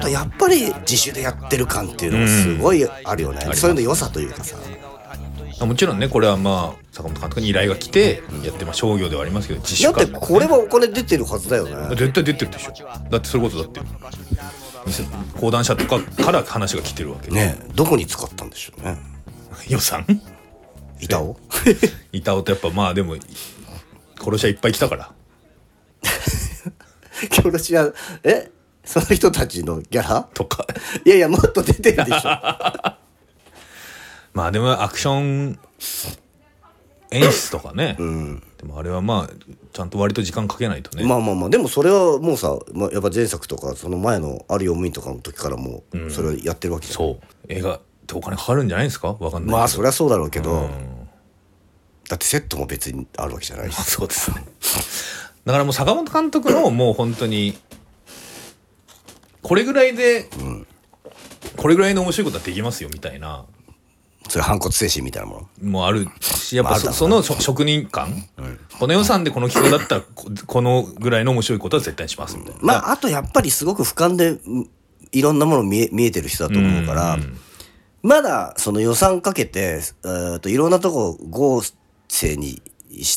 とやっぱり自主でやってる感っていうのがすごいあるよね、そういうの良さというかさ。もちろんねこれはまあ坂本監督に依頼が来てやってまあ商業ではありますけど自だってこれはお金出てるはずだよね。絶対出てるでしょ。だってそれこそだって店講談社とかから話が来てるわけ。で、ねえ。どこに使ったんでしょうね。予算？板を？板尾とやっぱまあでも殺し屋いっぱい来たから。殺し屋え？その人たちのギャラ？とか。いやいやもっと出てるでしょ。まあでもアクション演出とかね、でもあれはまあちゃんと割と時間かけないとね、まあまあまあ。でもそれはもうさ、まあ、やっぱ前作とかその前の「ある用務員」とかの時からもうそれをやってるわけじゃん、そう。映画ってお金かかるんじゃないですか？わかんないけど。まあそりゃそうだろうけど、うん。だってセットも別にあるわけじゃないしそうですねだからもう坂本監督のもう本当にこれぐらいで、これぐらいの面白いことはできますよみたいな。それ反骨精神みたいなもの？もあるしやっぱそ,、そのし職人感、この予算でこの企画だったらここのぐらいの面白いことは絶対にしますみたいな、まああとやっぱりすごく俯瞰でうんいろんなもの見え見えてる人だと思うから、まだその予算かけて、えー、といろんなとこ合成にし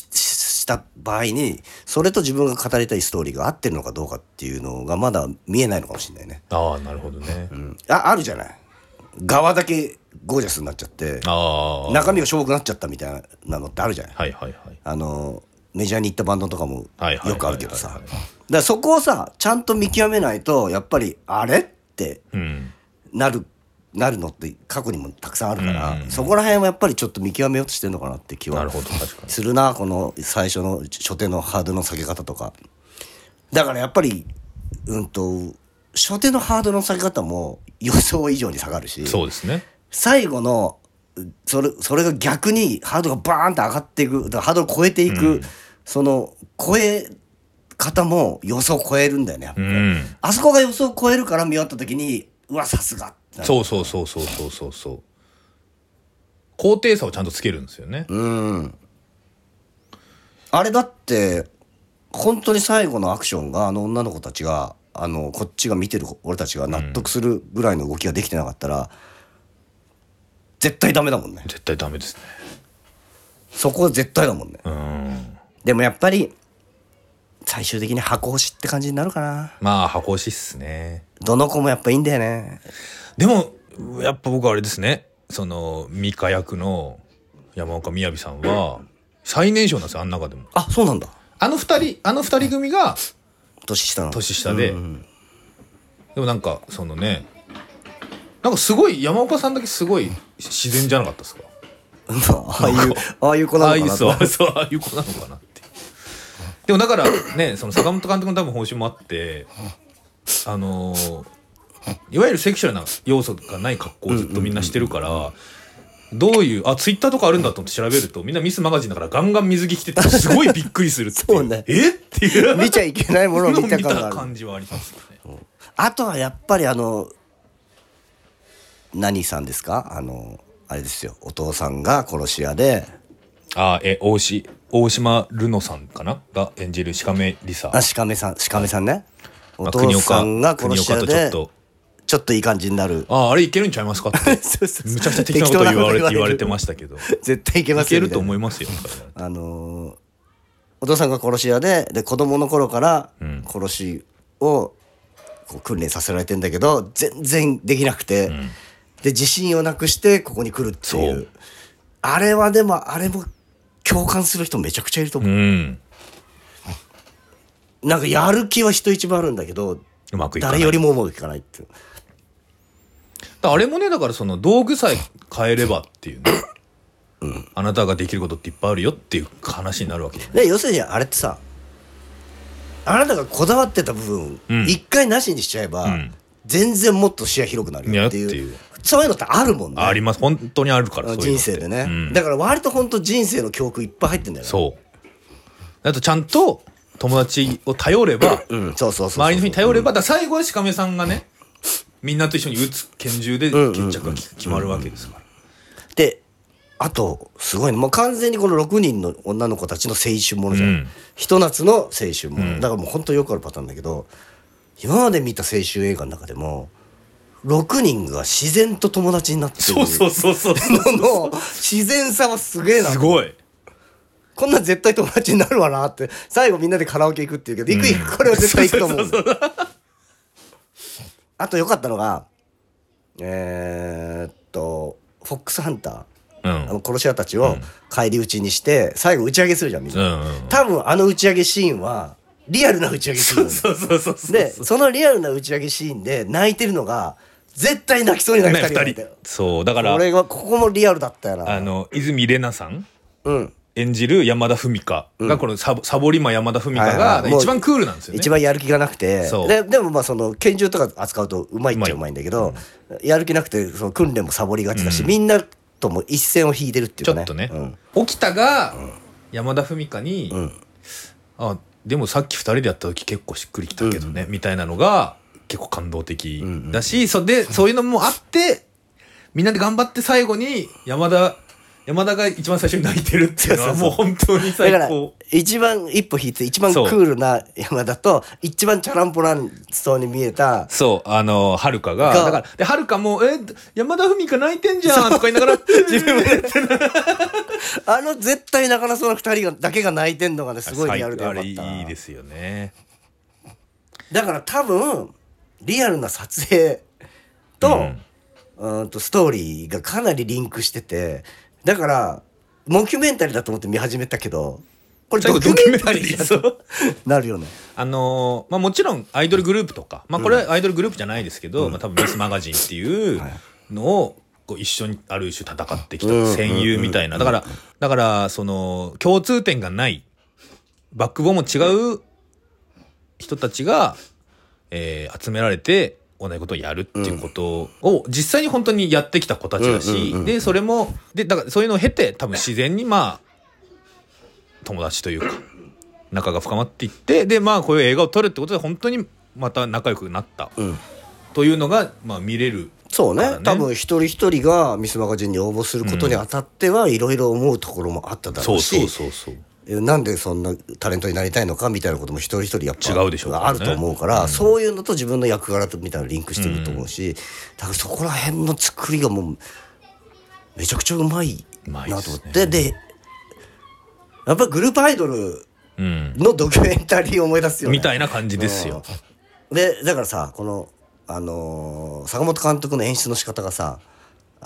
した場合にそれと自分が語りたいストーリーが合ってるのかどうかっていうのがまだ見えないのかもしれないね。ああなるほどね、うん。ああるじゃない。側だけゴージャスになっちゃってああ。中身がしょぼくなっちゃったみたいなのってあるじゃない。はいはいはい。あのメジャーに行ったバンドとかもよくあるけどさ。だからそこをさちゃんと見極めないとやっぱりあれってうん。なるなるのって過去にもたくさんあるから、うんそこら辺はやっぱりちょっと見極めようとしてるのかなって気はなるほど確かに。するなこの最初の初手のハードルの下げ方とか。だからやっぱりうんと初手のハードルの下げ方も予想以上に下がるしそうですね。最後のそれそれが逆にハードルがバーンと上がっていくハードルを超えていく、その超え方も予想を超えるんだよねやっぱり。うん。あそこが予想を超えるから見終わった時にうわさすがってそうそうそうそうそうそうそう。高低差をちゃんとつけるんですよね、うん。あれだって本当に最後のアクションがあの女の子たちがあのこっちが見てる俺たちが納得するぐらいの動きができてなかったら、絶対ダメだもんね。絶対ダメですね。そこは絶対だもんね。うん。でもやっぱり最終的に箱推しって感じになるかな。まあ箱推しっすね。どの子もやっぱいいんだよねでもやっぱ僕はあれですね。そのミカ役の山岡雅さんは最年少なんですよあん中でも。あそうなんだ。あの二人あの二人組が年下なの。年下で、うんでもなんかそのねなんかすごい山岡さんだけすごい自然じゃなかったです か？ああいうああいう子なああいうのかなそうそうああいう子なのかなって。でもだからねその坂本監督の多分方針もあってあのーいわゆるセクシュアルな要素がない格好をずっとみんなしてるから、どういうあツイッターとかあるんだと思って調べるとみんなミスマガジンだからガンガン水着着ててすごいびっくりするっていう。そうね。え？っていう。見ちゃいけないものを見た見感があ感じはありますよね。あとはやっぱりあの何さんですか？あのあれですよ。お父さんが殺し屋で。あえ大志大島ルノさんかな？が演じる鹿目リサあ鹿目さん鹿目さんね。お父まあ国さんが岡殺し屋国岡とちょっでとちょっといい感じになる。ああれいけるんちゃいますかって。そうそうむちゃくちゃ適当なこと言われ言われてましたけど。絶対いけまいけるとすよみたいな。思いますよあのーお父さんが殺し屋でで子供の頃からん。殺しをこう訓練させられてんだけど全然できなくて、で自信をなくしてここに来るっていそう。うあれはでもあれも共感する人めちゃくちゃいると思う、うん。なんかやる気は人一倍あるんだけど誰よりもうまくいかないっていう。だあれもねだからその道具さえ変えればっていうね、あなたができることっていっぱいあるよっていう話になるわけじゃないで要するにあれってさあなたがこだわってた部分うん。一、回なしにしちゃえば、ん。全然もっと視野広くなるよっていう。そういうのってあるもんね。あります。本当にあるから人生でね、うん。だから割と本当人生の教訓いっぱい入ってんだよね。そうあとちゃんと友達を頼ればうん。そうそうそうそう周りの人に頼ればだ最後は鹿目さんがねみんなと一緒に打つ拳銃で決着が決まるわけですから。であとすごいね。もう完全にこの6人の女の子たちの青春ものじゃん、うん。ひと夏の青春もの、だからもう本当よくあるパターンだけど今まで見た青春映画の中でも6人が自然と友達になってるそうそうそうそうのの自然さはすげえなすごい。こんなん絶対友達になるわなって最後みんなでカラオケ行くっていうけど行く行くこれは絶対行くと思う。んだよあと良かったのがえー、っとフォックスハンター。うん。あの殺し屋たちを返り討ちにして最後打ち上げするじゃんみんうな、んうん。多分あの打ち上げシーンはリアルな打ち上げシーンそうそうそうそうでそのリアルな打ち上げシーンで泣いてるのが絶対泣きそうになるね2人がい二人たよ。そうだからこれがここもリアルだったよな。あの泉玲奈さん？うん演じる山田文香がこのサボサボリマ山田文香が一番クールなんですよね。一番やる気がなくて。ででもまあその拳銃とか扱うとうまいっちゃうまい。んだけど、やる気なくてその訓練もサボりがちだし、みんなとも一線を引いてるっていうかね。ちょっとね。うん。沖田が山田文香にん。あでもさっき二人でやった時結構しっくりきたけどねみたいなのが結構感動的だしそでそういうのもあってみんなで頑張って最後に山田山田が一番最初に泣いてるっていうのはもう本当に最高。一番一歩引いて一番クールな山田と一番チャランポランそうに見えたそう、あの、はるかが、がだから、で、はるかも、え、山田文香泣いてんじゃんとか言いながら、自分で あの絶対泣かなそうな二人がだけが泣いてんのがねすごいリアルでよかあれったいいですよね。だから多分リアルな撮影と,、うーんとストーリーがかなりリンクしててだからモキュメンタリーだと思って見始めたけどこれドキュメンタリーだと。ドキュメンタリーそうなるよね。あのーまあもちろんアイドルグループとか、まあこれはアイドルグループじゃないですけど、まあ多分ミスマガジンっていうのを、こう一緒にある種戦ってきたうん。戦友みたいな。だから、だから、その、共通点がない、バックボーンも違う人たちが、えー集められて、同じことをやるっていうことを実際に本当にやってきた子たちだし、で、それも、で、だからそういうのを経て多分自然にまあ、友達というか、仲が深まっていって、で、まあこういう映画を撮るってことで本当にまた仲良くなった。うんというのが、まあ見れる。そうね多分一人一人がミスマガジンに応募することにあたってはいろいろ思うところもあっただろそううしそうそうそう。えなんでそんなタレントになりたいのかみたいなことも一人一人やっぱ違うでしょうねあると思うから、そういうのと自分の役柄とみたいなのリンクしてると思うし、だからそこら辺の作りがもうめちゃくちゃうまいなと思ってでやっぱりグループアイドルうん。のドキュメンタリーを思い出すよね。みたいな感じですよ。でだからさこの、あのー坂本監督の演出の仕方がさ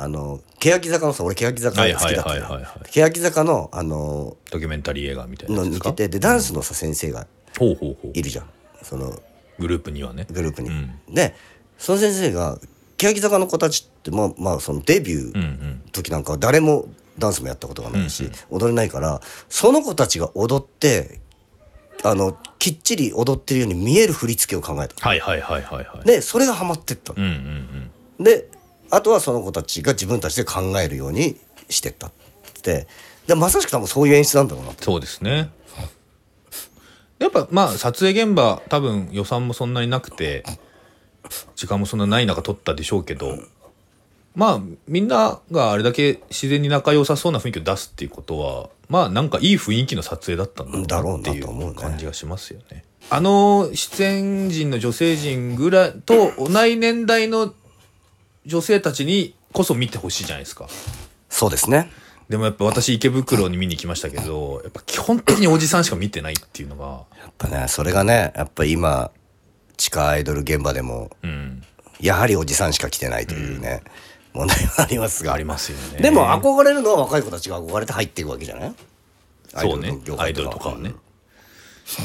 あの欅坂のさ俺欅坂が好きだったはいはい欅坂の、あのドキュメンタリー映画みたいーなの似ててでダンスのさ先生がほうほうほう。いるじゃんそのグループにはね。グループに。うんでその先生が欅坂の子たちってまあまあそのデビューうんうん。時なんかは誰もダンスもやったことがないし、踊れないからその子たちが踊ってあのきっちり踊ってるように見える振り付けを考えたはいはいはいはいはい。でそれがハマってったのうんうんうん。であとはその子たちが自分たちで考えるようにしてったってでまさしく多分そういう演出なんだろうなそうですね。やっぱまあ撮影現場多分予算もそんなになくて時間もそんなない中撮ったでしょうけどまあみんながあれだけ自然に仲良さそうな雰囲気を出すっていうことはまあなんかいい雰囲気の撮影だったんだろうなっていう感じがしますよね。あの出演陣の女性陣ぐらいと同い年代の女性たちにこそ見てほしいじゃないですか。そうですね。でもやっぱ私池袋に見に行きましたけど、やっぱ基本的におじさんしか見てないっていうのが、やっぱねそれがねやっぱ今地下アイドル現場でもうん、やはりおじさんしか来てないというね、問題はありますが。ありますよね。でも憧れるのは若い子たちが憧れて入っていくわけじゃない？そうね、アイドルアイドルとかはね。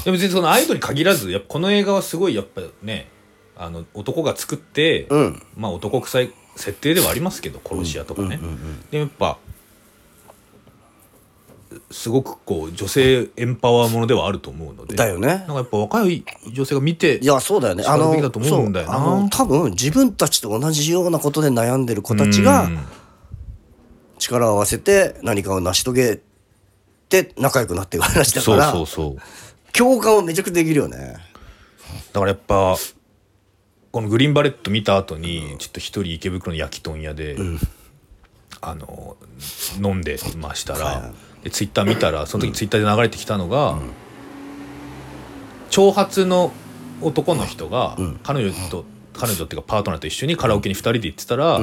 でも別にそのアイドルに限らず、やっぱこの映画はすごいやっぱね、あの男が作って、うんまあ男臭い設定ではありますけど、殺し屋とかね。でもやっぱ、すごくこう女性エンパワーものではあると思うので。だよねなんかやっぱ若い女性が見て、いやそうだよねあの多分自分たちと同じようなことで悩んでる子たちがうん力を合わせて何かを成し遂げて仲良くなっていく話だかそうらそうそう。共感はめちゃくちゃできるよねだからやっぱこのグリーンバレット見た後にちょっと一人池袋の焼き豚屋で、あの飲んでましたら、はでツイッター見たらその時ツイッターで流れてきたのが、長髪の男の人が彼女と彼女っていうかパートナーと一緒にカラオケに2人で行ってたら、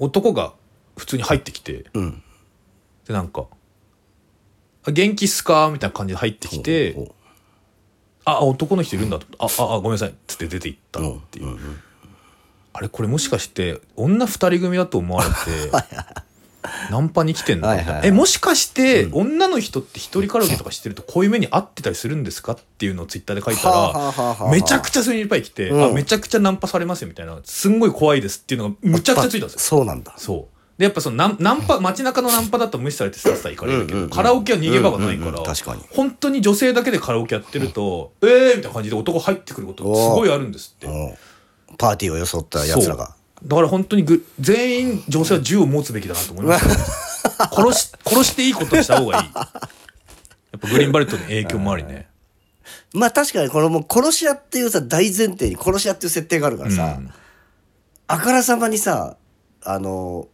男が普通に入ってきて、ん。でなんか「あ元気っすか?」みたいな感じで入ってきて、ああ男の人いるんだと。あああごめんなさい。っつって出て行ったっていう、あれこれもしかして女二人組だと思われて ナンパに来てんの？はいはいはい。えもしかして、女の人って一人カラオケとかしてるとこういう目に遭ってたりするんですかっていうのをツイッターで書いたら、めちゃくちゃそれにいっぱい来て、うん。あめちゃくちゃナンパされますよみたいな。すんごい怖いですっていうのがむちゃくちゃついたんですよ。そうなんだ。そうでやっぱそのナンナンパ街中のナンパだと無視されてさっさ行かれるけど、うんうんうんカラオケは逃げ場がないから、うんうんうん確かに。本当に女性だけでカラオケやってると、えーみたいな感じで男入ってくることすごいあるんですって。うん。パーティーを装った奴らが。だから本当にぐ全員女性は銃を持つべきだなと思いました、殺し殺していいことにした方がいい。やっぱグリーンバレットの影響もありね、まあ確かにこれもう殺し屋っていうさ大前提に殺し屋っていう設定があるからさ、うん。あからさまにさあの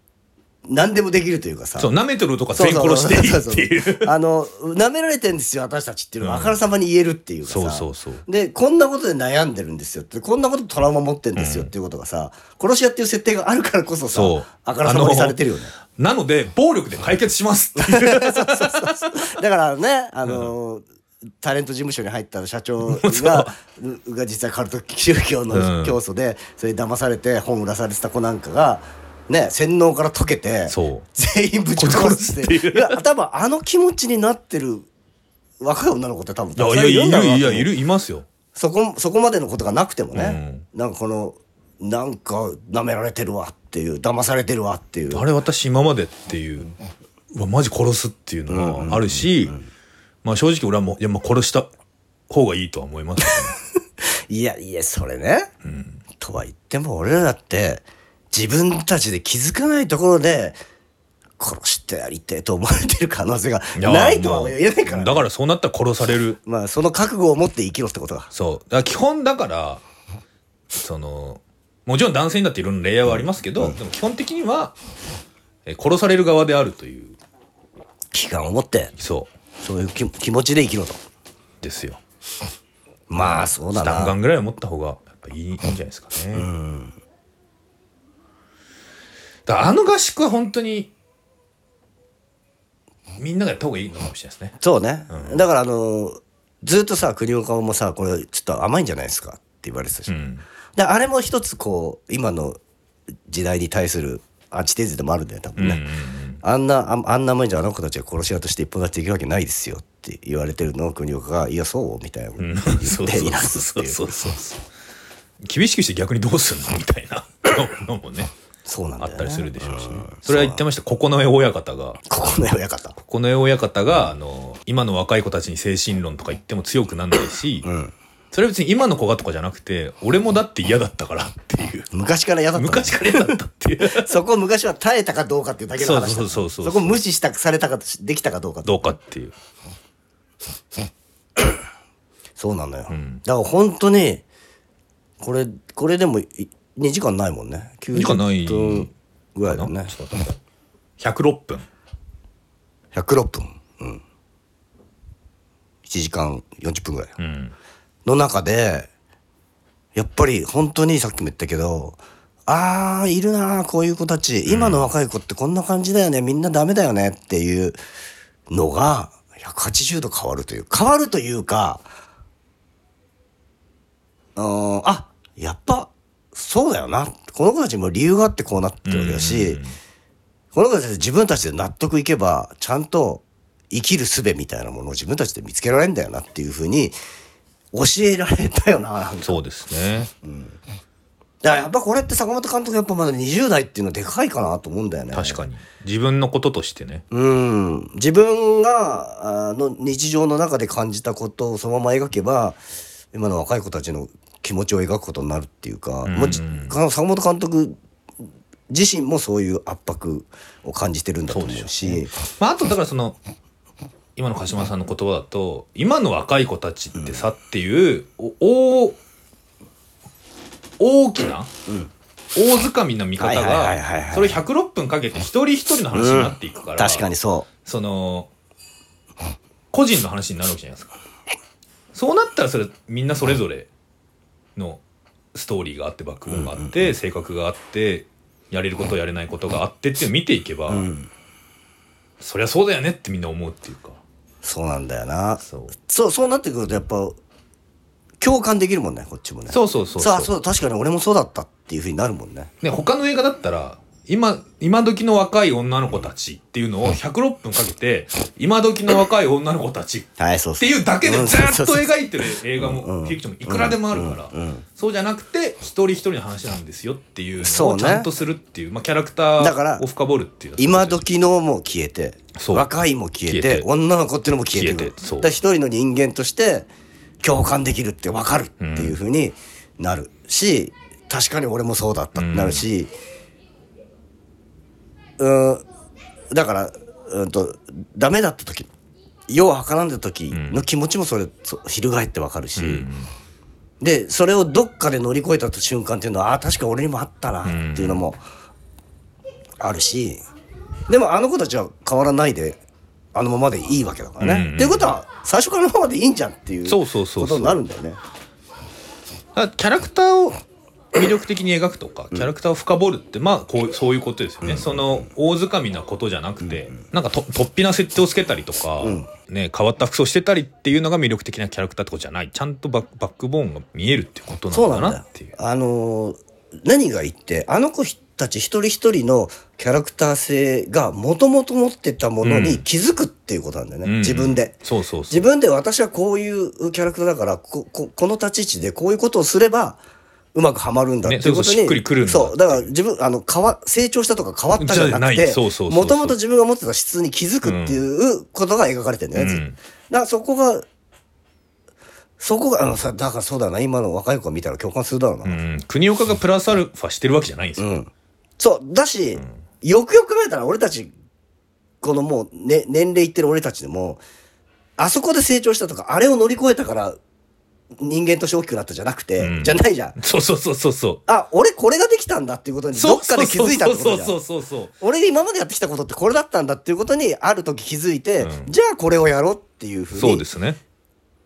何でもできるというかさ。そう舐めてる男は全員殺していいっていう。そうそうそう。あの舐められてんですよ私たちっていうのがあからさまに言えるっていうかさ、そうそうそう。でこんなことで悩んでるんですよ。ってこんなことトラウマ持ってんですよっていうことがさ、殺し屋っていう設定があるからこそさそう。あからさまにされてるよね。なので暴力で解決します。っていうだからねあのタレント事務所に入った社長が が実はカルト宗教のうん。教祖で、それに騙されて本売らされてた子なんかがね洗脳から解けてそう。全員ぶち殺すっていう。いや多分あの気持ちになってる若い女の子って多分いやいやいるいやいるいますよ。そこそこまでのことがなくてもね、なんかこのなんか舐められてるわっていう騙されてるわっていう。あれ私今までっていううわマジ殺すっていうのがあるし、まあ正直俺はもういやまあ殺した方がいいとは思います いやいやそれね、とは言っても俺らだって自分たちで気づかないところで殺してやりてえと思われてる可能性がやないとは言えないから、ね、だからそうなったら殺される。まあその覚悟を持って生きろってことだそう。だから基本だからそのもちろん男性にだっていろんなレイヤーはありますけど、でも基本的にはえ殺される側であるという。危機感を持って。そそういう気気持ちで生きろと。うですよ。まあそうだな。弾丸ぐらいは持った方がやっぱいいんじゃないですかね、だからあの合宿は本当にみんながやった方がいいのかもしれないですね。そうね、だからあのずっとさ国岡もさこれちょっと甘いんじゃないですか？って言われてたし、ん。であれも一つこう今の時代に対するアンチテーゼでもあるんだよ多分ね、うんうんうん。あんなああんな甘いんじゃあの子たちが殺し屋として一本立ちできるわけないですよ。って言われてるのを国岡が「いやそう?」みたいな。こと言そうっていなそうそうすっていう。厳しくして逆にどうすんの？みたいな。のもねそうなんだあったりするでしょうしね。ん。それは言ってました。九重親方が。ここの親方。九重親方があの今の若い子たちに精神論とか言っても強くなんないし、ん。それは別に今の子がとかじゃなくて俺もだって嫌だったからっていう。昔から嫌だった。昔から嫌だったっていう。そこ昔は耐えたかどうかっていうだけの話だそうそうそう。そうそこ無視したされたかできたかどうか。どうかっていう。そうなのよ、だから本当にこれこれでもい2時間ないもんね。時間ない90分ぐらいだね。ちょっと待って106分。106分。うん。1時間40分ぐらい、うん。の中でやっぱり本当にさっきも言ったけどあーいるなーこういう子たち。今の若い子ってこんな感じだよね。みんなダメだよねっていうのが180度変わるという変わるというかうーんあやっぱそうだよな。この子たちも理由があってこうなってるわけだし、この子たちで自分たちで納得いけばちゃんと生きる術みたいなものを自分たちで見つけられるんだよなっていうふうに教えられたよな。なそうですね。だからやっぱこれって坂本監督やっぱまだ20代っていうのはでかいかなと思うんだよね。確かに。自分のこととしてね。うん。自分があの日常の中で感じたことをそのまま描けば今の若い子たちの気持ちを描くことになるっていうか、もうじ坂本監督自身もそういう圧迫を感じてるんだと思うし。まあ、あとだからその今の鹿島さんの言葉だと今の若い子たちってさっていう、お大大きな、大掴みの見方がそれを106分かけて一人一人の話になっていくから、確かにそその個人の話になるわけじゃないですか。そうなったらそれみんなそれぞれのストーリーがあってバックボーンがあって、性格があってやれることやれないことがあってっていうのを見ていけば、そりゃそうだよねってみんな思うっていうか。そうなんだよな。そう。そうそうなってくるとやっぱ共感できるもんねこっちもね。そうそうそうさあそう確かに俺もそうだったっていうふうになるもんね。ね、他の映画だったら今今時の若い女の子たちっていうのを106分かけて今時の若い女の子たちっていうだけでうんずっと描いてる映画もフィクションもいくらでもあるから。そうじゃなくて一人一人の話なんですよっていうのそうね。をちゃんとするっていうまあキャラクタだからーを深掘るっていう今時のも消えて若いも消えて女の子っていうのも消えて一人の人間として共感できるって分かるっていうふうになるし、確かに俺もそうだったってなるしうんだからうんとダメだった時世をはからんだ時の気持ちもそれ、そ翻って分かるし、でそれをどっかで乗り越えた瞬間っていうのはああ確か俺にもあったなっていうのもあるし。でもあの子たちは変わらないであのままでいいわけだからね。うんうんっていうことは最初からあのままでいいんじゃんっていうそうそうそうそうことになるんだよね。だからキャラクターを魅力的に描くとか、キャラクターを深掘るってまあこうそういうことですよね、その大掴みなことじゃなくて、なんかと突飛な設定をつけたりとか、ね、変わった服装してたりっていうのが魅力的なキャラクターってことじゃない。ちゃんとバックバックボーンが見えるっていうことなのかそうなんだ。よなっていう。。あのー何が言ってあの子たち一人一人のキャラクター性がもともと持ってたものに気づくっていうことなんだよね、うん。自分で。そうそうそう。自分で私はこういうキャラクターだからこここの立ち位置でこういうことをすればうまくはまるんだっていうことに、ねそうそうしっくりくるんだそうだから自分あの変わ成長したとか変わったじゃなじゃないくてもともと自分が持ってた質に気づくっていうことが描かれてるんだよね、うん。だからそこがそこがあのさだからそうだな今の若い子見たら共感するだろうな、うん、国岡がプラスアルファしてるわけじゃないんですよ。うん。そうだし、よくよく考えたら俺たちこのもう、ね、年齢いってる俺たちでもあそこで成長したとかあれを乗り越えたから人間として大きくなったじゃなくて、うんじゃないじゃん。そうそうそうそうそう。あ俺これができたんだっていうことにどっかで気づいたってことじゃん。そうそうそうそう俺が今までやってきたことってこれだったんだっていうことにある時気づいて、うんじゃあこれをやろうっていうふうにそうですね。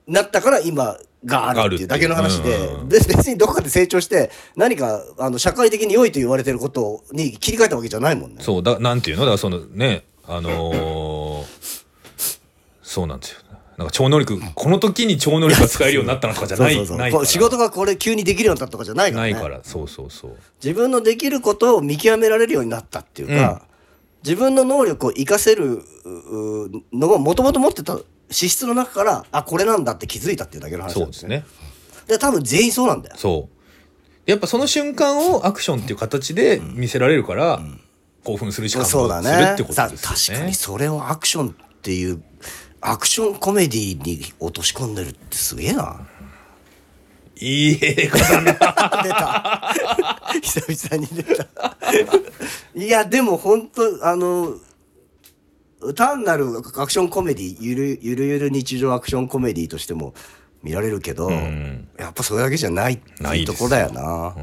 なったから今があるっていうだけの話で、うん別別にどこかで成長して何かあの社会的に良いと言われてることに切り替えたわけじゃないもんね。そうだなんていうの？だからそのねあのーそうなんですよなんか超能力この時に超能力が使えるようになったのとかじゃないそうそうそう。ないから。仕事がこれ急にできるようになったとかじゃないから。ねないからそうそうそう。自分のできることを見極められるようになったっていうか、自分の能力を活かせるううのをもともと持ってた資質の中からあこれなんだって気づいたっていうだけの話なんですね。ですね。で多分全員そうなんだよ。そう。やっぱその瞬間をアクションっていう形で見せられるから、興奮するし感そうだ動するっねてことさですよね。確かにそれをアクションっていうアクションコメディに落とし込んでるってすげえな。いい映画だな。出 た久々に出た。いやでも本当あの単なるアクションコメディゆるゆるゆる日常アクションコメディとしても見られるけど、ん。やっぱそれだけじゃないってないいうとこだよな、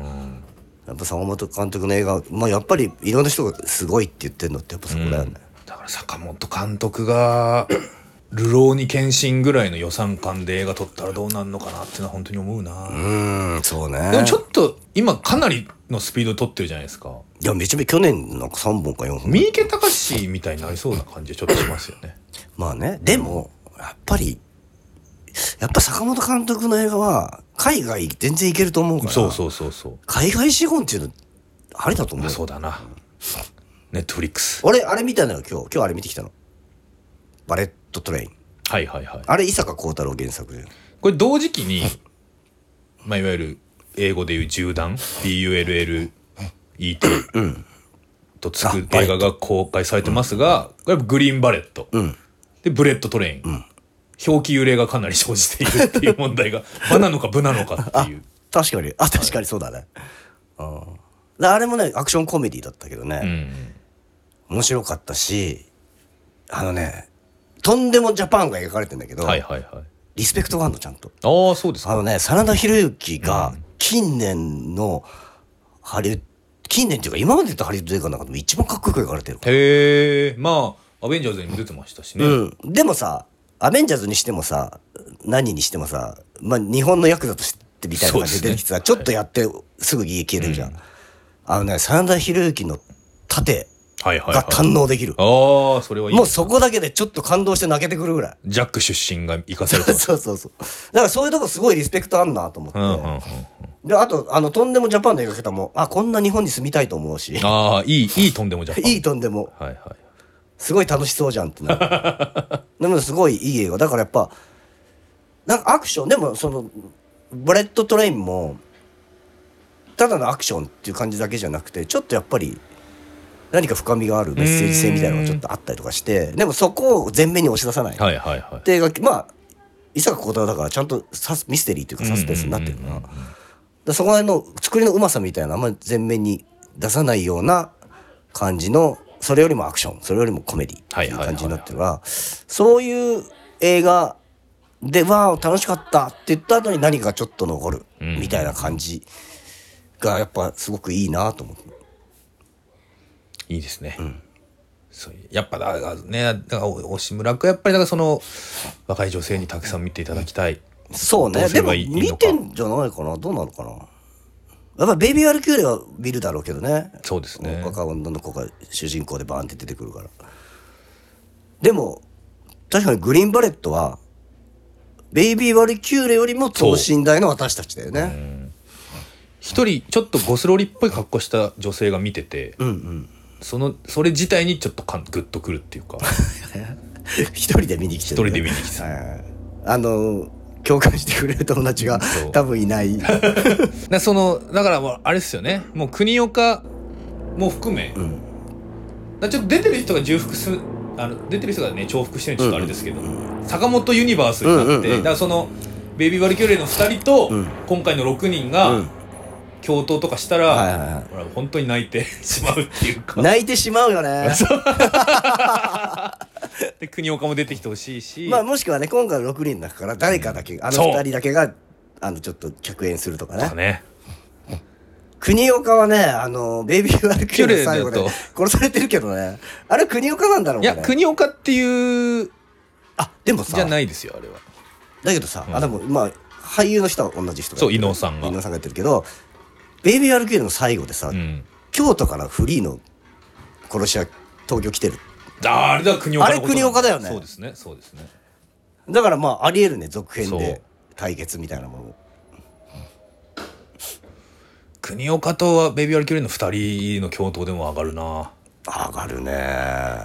やっぱ坂本監督の映画、まあ、やっぱりいろんな人がすごいって言ってるのってやっぱそこだよね、だから坂本監督が「流浪に献身」ぐらいの予算感で映画撮ったらどうなるのかなっていうのは本当に思うな、うんそうね。でもちょっと今かなりのスピードで撮ってるじゃないですか。いやめちゃめちゃ去年なんか3本か4本。三池隆みたいになりそうな感じはちょっとしますよね。まあね。でもやっぱりやっぱ坂本監督の映画は海外全然いけると思うから。そうそうそうそう。海外資本っていうのありだと思う。そうだな。ネットフリックス俺あれ見たのよ今日。今日あれ見てきたの。バレットトレイン。はいはいはい。あれ伊坂幸太郎原作でこれ同時期にまあいわゆる英語でいう銃弾 BULLET とつく映画が公開されてますがこれグリーンバレット、ん。でブレットトレイン、表記揺れがかなり生じているっていう問題がバ なのかブなのかっていう。確かに。あ確かにそうだね、うんであれもねアクションコメディだったけどね、うん。面白かったしあのねとんでもジャパンが描かれてんだけど、はいはいはい。リスペクトがあるのちゃんと。ああそうですか。あのね真田広之が近年のハリウッド近年っていうか今まで言ったハリウッド映画の中でも一番かっこよく描かれてる。へえまあアベンジャーズにも出てましたしね、うん、でもさアベンジャーズにしてもさ何にしてもさ、まあ、日本のヤクザとしてみたいな感じで出てきてさ、ちょっとやってすぐ家消えるじゃん。あのね、真田広之の盾がはい。堪能できる。ああ、それはいい。もうそこだけでちょっと感動して泣けてくるぐらい。ジャック出身が生かされてます。そうそうそう。だからそういうとこすごいリスペクトあんなと思って。うんうんうん。で、あと、あの、とんでもジャパンの描き方も、あ、こんな日本に住みたいと思うし、ああ、いい、いいとんでもジャパン。いいとんでも、はいはい。すごい楽しそうじゃんってなる。でもすごいいい映画。だからやっぱ、なんかアクション、でもその、ブレットトレインも、ただのアクションっていう感じだけじゃなくて、ちょっとやっぱり、何か深みがあるメッセージ性みたいなのがちょっとあったりとかして、でもそこを前面に押し出さない。はいはいはい。でまあ伊坂幸太郎だからちゃんとサスミステリーというかサスペンスになってるから,、でそこら辺の作りのうまさみたいなのあんまり前面に出さないような感じのそれよりもアクションそれよりもコメディっていう感じになってるからそういう映画で「わあ楽しかった」って言った後に何かちょっと残るみたいな感じがやっぱすごくいいなと思って。いいですね。そういうやっぱだからね、だからお押村君はやっぱりだからその若い女性にたくさん見ていただきたい。そうね。でも見てんじゃないかなどうなのかなやっぱベイビー・ワルキューレは見るだろうけどね。そうですね若女の子が主人公でバーンって出てくるから。でも、確かにグリーンバレットは、ベイビー・ワルキューレよりも等身大の私たちだよね。一人ちょっとゴスロリっぽい格好した女性が見てて、うんうん。そのそれ自体にちょっとかんグッとくるっていうか。一人で見に来てる、一人で見に来てはいあの、共感してくれる友達が多分いない。なそのだからもうあれですよね。もう国岡も含め、だからちょっと出てる人が重複するあの出てる人がね重複してるのちょっとあれですけど、坂本ユニバースになって、うんうんうん。だからそのベイビー・バルキューレの2人と、ん。今回の6人が、うん共闘とかしたら、はいはいはい。ほら本当に泣いて しまうっていうか。泣いてしまうよね。で国岡も出てきてほしいし、まあもしくはね今回の6人の中から誰かだけ、あのそう。2人だけがあのちょっと客演するとかね。ね。国岡はねあのベイビー・ワルキューレの最後で殺されてるけどね。あれ国岡なんだろうねいや国岡っていうあでもさ。じゃないですよあれは。だけどさ、あでもまあ俳優の人は同じ人がそう伊能さんが。伊能さんがやってるけどベイビー・ワルキューレの最後でさ、うん。京都からフリーの殺し屋東京来てる。あーあれだ国岡あれ国岡だよね。そうですねそうですね。だからまあありえるね続編で対決みたいなも。の国岡とはベイビー・アルキューレの2人の共闘でも上がるな。上がるね。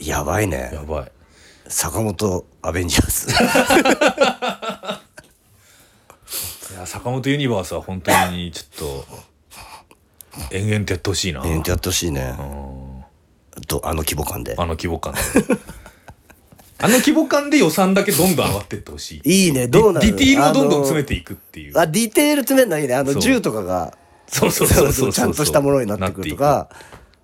やばいね。やばい。坂本アベンジャーズ いや坂本ユニバースは本当にちょっと延々とやってほしいな、えーやってほしいね。とあの規模感で。あの規模感で。あの規模感で予算だけどんどん上がってってほしい。いいねどうなる？ディティールをどんどん詰めていくっていう。あディテール詰めるのいいね。あの銃とかがそうそうそうそう ちゃんとしたものになってくるとか。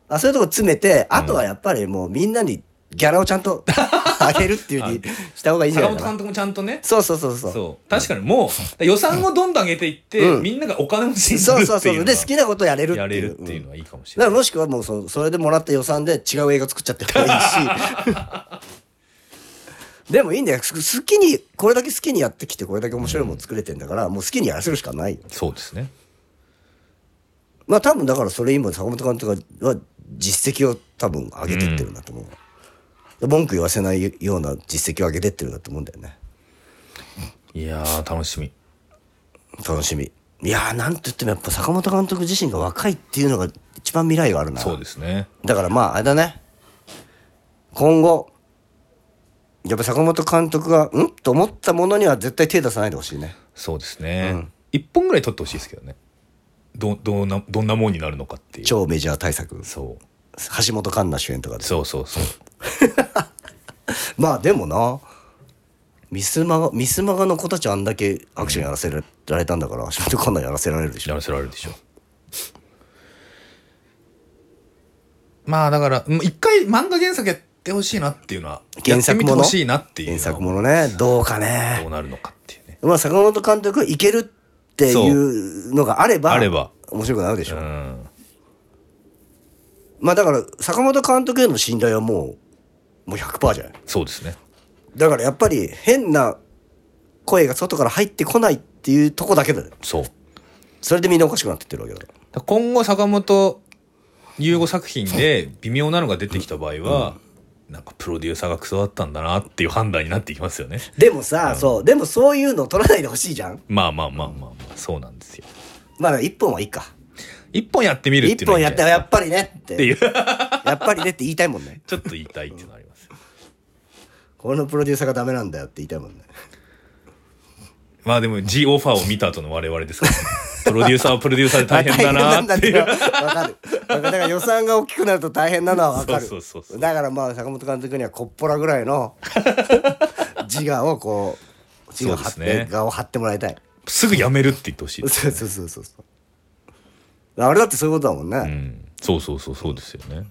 あそういうとこ詰めてあとはやっぱりもうみんなにギャラをちゃんと あげるっていうふうにした方がいいんじゃないかな。坂本監督もちゃんとね。そうそうそうそう。そう。確かにもう予算をどんどん上げていって、うん。みんながお金持ちになそうるっていううで好きなことやれるっていう。やれるっていうのはいいかもしだれない、からもしくはもうそそれでもらった予算で違う映画作っちゃってもいいし。でもいいんだよ。す好きにこれだけ好きにやってきてこれだけ面白いもの作れてんだから、もう好きにやらせるしかないよ。そうですね。まあ多分だからそれ今坂本監督は実績を多分上げてってるんだと思う、文句言わせないような実績を上げてってるんだと思うんだよね。いやー楽しみ。楽しみ。いやーなんと言ってもやっぱ坂本監督自身が若いっていうのが一番未来があるな。そうですね。だからまああれだね。今後やっぱ坂本監督がん？と思ったものには絶対手出さないでほしいね。そうですね、一本ぐらい撮ってほしいですけどね。どどんなどんなもんになるのかっていう。超メジャー大作。そう橋本環奈主演とかでそうそうそう。まあでもなミスマガミスマガの子たちあんだけアクションやらせられたんだから橋本環奈やらせられるでしょ。やらせられるでしょ。まあだからもう一回漫画原作やってほしいなっていうのは原作もの？やってみてほしいなっていうの原作ものね。どうかどねうなるのかっていうね。まあ坂本監督がいけるっていうのがあればあれば。面白くなるでしょ、うんまあだから坂本監督への信頼はもうもう100%じゃない？そうですね。だからやっぱり変な声が外から入ってこないっていうとこだけだよ。そう。それでみんなおかしくなってってるわけだから。今後坂本優吾作品で微妙なのが出てきた場合は、なんかプロデューサーがクソだったんだなっていう判断になっていきますよね。でもさ、そう。でもそういうのを取らないでほしいじゃん？まあまあまあまあまあそうなんですよ。まあ一本はいいか一本やってみるっていうの一本やってやっぱりねって。っていう。やっぱりねって言いたいもんね。ちょっと言いたいっていうのあります。よこのプロデューサーがダメなんだよって言いたいもんね。まあでも G オファーを見た後の我々ですから、ね、プロデューサーはプロデューサーで大変だなっていう。わかる。だから予算が大きくなると大変なのはわかる。そうそうそうだからまあ坂本監督にはこっぽらぐらいの自我をこう自我張って、ね。我を張ってもらいたい。すぐやめるって言ってほしいです そうそうそうそうそうあれだってそういうことだもんね、うん。そうそうそうそうですよね。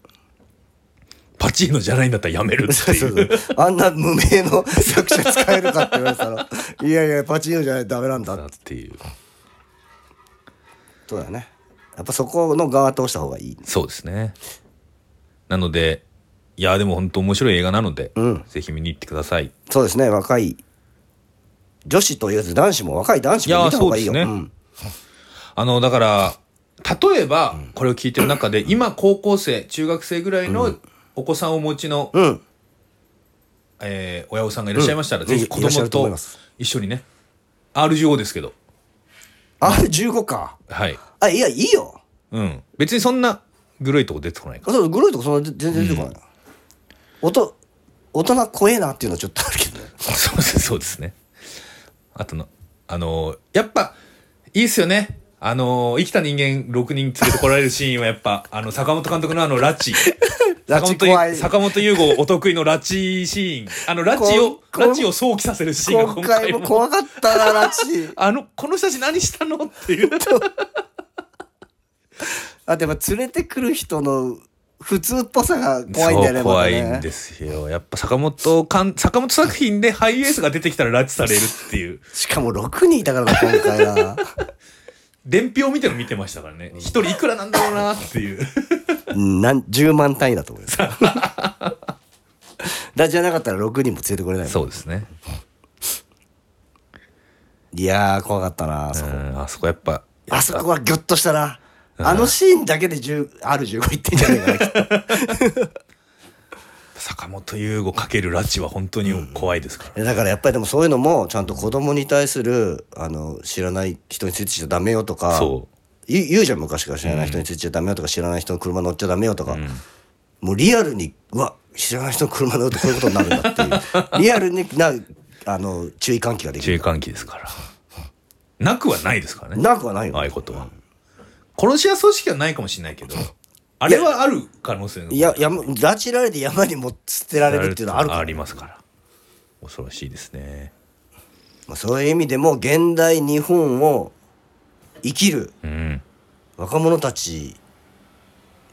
パチーノじゃないんだったらやめるってそうそうあんな無名の作者使えるかって言われたら。いやいやパチーノじゃないとダメなんだ。だっていう。そうだね。やっぱそこの側通した方がいい。そうですね。なのでいやでも本当面白い映画なので、うん。ぜひ見に行ってください。そうですね。若い女子と言わず男子も若い男子も見た方がいいよ。いやそうん。あのだから例えばこれを聞いてる中で今高校生中学生ぐらいのお子さんをお持ちの、うん。えー親御さんがいらっしゃいましたら、うん。ぜひ子供と一緒にね R15 ですけど。あれ15か。はい。あいやいいよ。うん。別にそんなグロいとこ出てこないから。そうグロいとこそんな全然出てこない。な、音大人怖えなっていうのはちょっとあるけどね。そうですそうですね。あとのあのーやっぱいいっすよねあのー生きた人間6人連れてこられるシーンはやっぱあの坂本監督のあの拉致。拉坂本致怖い。坂本優吾お得意の拉致シーン。あの拉致を拉致を想起させるシーンが今回も。怖かったなラチ あのこの人たち何したのっていう。あとやっぱ連れてくる人の普通っぽさが怖いんだよね怖いんですよ。やっぱ坂本かん坂本作品でハイエースが出てきたら拉致されるっていう。しかも6人いたからな今回は伝票見ての見てましたからね。一人いくらなんだろうなっていう。うんなん10万単位だと思います。だじゃなかったら6人も連れてこれないもんそうですね。いやー怖かったなあそこ、うんあそこやっぱあそこはギョッとしたな。あのシーンだけで10 R15 いってんじゃねえかなきっと坂本優吾かける拉致は本当に怖いですから、だからやっぱりでもそういうのもちゃんと子供に対するあの知らない人についてちゃダメよとかそ言う言うじゃん昔から知らない人についてちゃダメよとか知らない人の車乗っちゃダメよとか、もうリアルにうわ知らない人の車乗るとこういうことになるんだっていう。リアルになあの注意喚起ができる。注意喚起ですから。なくはないですからね。なくはないよああいうことは。殺し屋組織はないかもしれないけどあれはある可能性が。いや山拉致られて山にも捨てられるっていうのはあるか。らありますから。恐ろしいですね。まあ、そういう意味でも現代日本を生きるうん。若者たち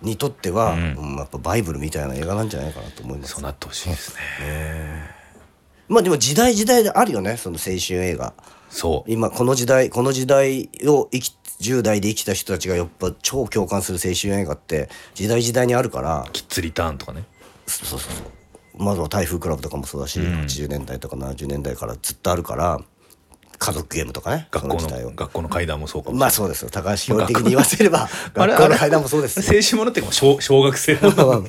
にとっては、うん。うんやっぱバイブルみたいな映画なんじゃないかなと思います。そうなってほしいですね。まあでも時代時代であるよねその青春映画。そう。今この時代この時代を生き10代で生きた人たちがやっぱ超共感する青春映画って時代時代にあるからキッズリターンとかね。そうそうそうまずは台風クラブとかもそうだし、うん。80年代とか70年代からずっとあるから家族ゲームとかね学校その学校の階段もそうかもまあそうですよ。高橋標的に言わせれば 学校の階段もそうです。よ青春ものっていうか小小学生。の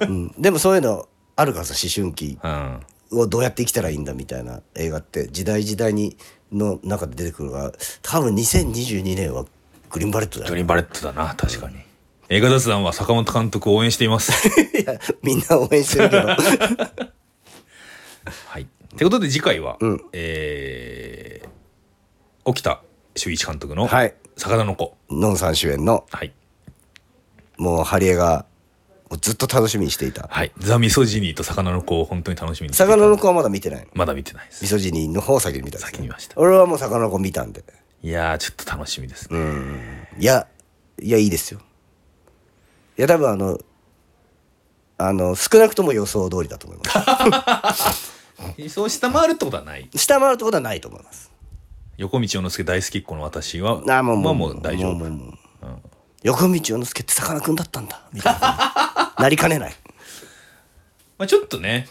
うん、でもそういうのあるからさ思春期。うん。をどうやって生きたらいいんだみたいな映画って時代時代にの中で出てくるから多分2022年はグリーンバレットだよ。グリーンバレットだな確かに。映画雑談は坂本監督を応援しています。いやみんな応援してるけど。はい。ということで次回は、うん。えー沖田修一監督のはい「魚の子。ノンさん主演の」はい。もうハリエがずっと楽しみにしていた。はい。ザ・ミソジニーと魚の子を本当に楽しみにしていた。魚の子はまだ見てない。まだ見てないです。ミソジニーの方を先に見たね。先に見ました。俺はもう魚の子見たんでいやーちょっと楽しみですね、いやいやいいですよ。いや多分あのあの少なくとも予想通りだと思います。そう下回るってことはない？下回るってことはないと思います。横道世之助大好きっ子の私はあもうもう,、まあもう大丈夫。もうもうもう。横道世之助ってさかなクンだったんだ。みたいな。なりかねない。まあ、ちょっとね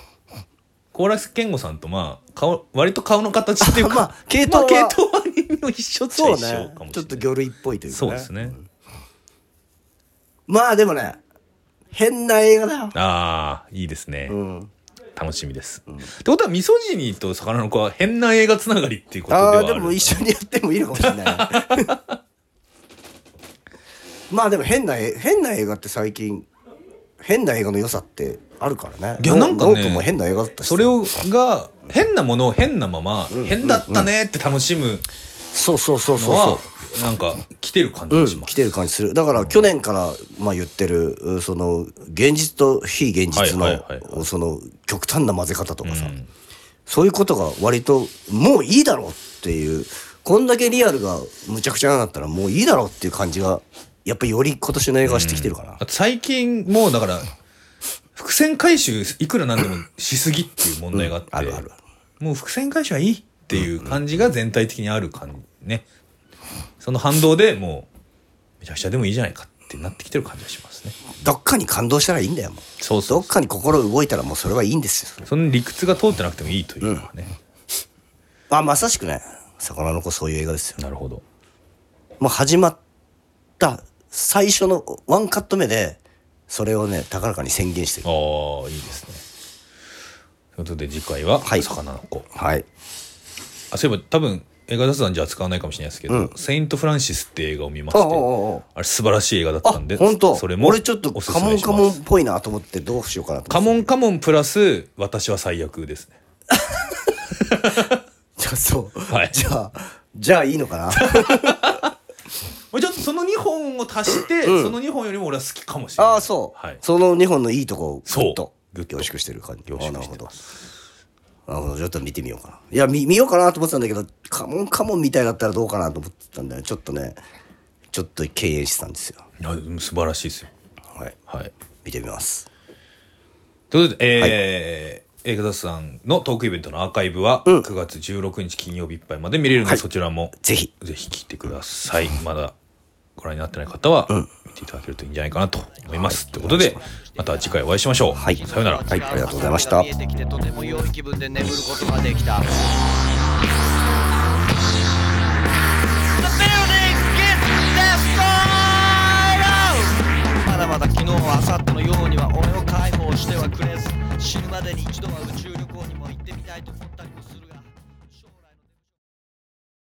コーラス健吾さんとまあ顔割と顔の形っていうか まあ系統はまあ系統は微妙一緒。っちかもしれない。ちょっと魚類っぽいというか、ね、そうですね。まあでもね変な映画だよ。ああいいですね、うん。楽しみです、ってことはミソジニーと魚の子は変な映画つながりっていうことではあるああでも一緒にやってもいいのかもしれない。まあでも変なえ変な映画って最近変な映画の良さってあるからね。いやなんかねも変な映画だったしさ。それをが変なものを変なまま、変だったねって楽しむそうそうそうそうそなんか来てる感じします、来てる感じする。だから去年からまあ言ってるうその現実と非現実のその極端な混ぜ方とかさ、うん。そういうことが割ともういいだろうっていう。こんだけリアルがむちゃくちゃなんだったらもういいだろうっていう感じがやっぱりより今年の映画はしてきてるかな、あと最近もうだから伏線回収いくらなんでもしすぎっていう問題があって、あるある。もう伏線回収はいいっていう感じが全体的にある感じね。その反動でもうめちゃくちゃでもいいじゃないかってなってきてる感じがしますね。どっかに感動したらいいんだよもう。そうそうどっかに心動いたらもうそれはいいんですよ。その理屈が通ってなくてもいいというのはね、あまさしくね。魚の子そういう映画ですよ。なるほど。もう始まった最初のワンカット目でそれをね高らかに宣言してる。ああいいですね。ということで次回ははい。魚の子、はいあそういえば多分映画雑談じゃ扱わないかもしれないですけど「うん。セイント・フランシス」って映画を見ましてあああああれ素晴らしい映画だったんであ本当？それも俺ちょっとおすすカモンカモンっぽいなと思ってどうしようかなとカ思って。モンカモンプラス私は最悪ですね。じゃあそう、はい。じゃあじゃあいいのかな？ま あちょっとその2本を足して、うん。その2本よりも俺は好きかもしれない。ああそう、はい。その2本のいいとこをグそう。グッと。凝縮してる感じ。凝縮してます。なるほどちょっと見てみようかな。いや見見ようかなと思ってたんだけどカモンカモンみたいだったらどうかなと思ってたんだよ。ちょっとねちょっと敬遠してたんですよ。いや素晴らしいですよ。はい。はい。見てみます。ということで、えー映画雑談のトークイベントのアーカイブはうん。9月16日金曜日いっぱいまで見れるので、はい。そちらもぜひ。ぜひ聞いてください。まだご覧になってない方は見ていただけるといいんじゃないかなと思います、ということでまた次回お会いしましょう、はい、さようなら、はい、ありがとうございました。まだまだ昨日明後日のようには俺を解放してはくれず。死ぬまでに一度は宇宙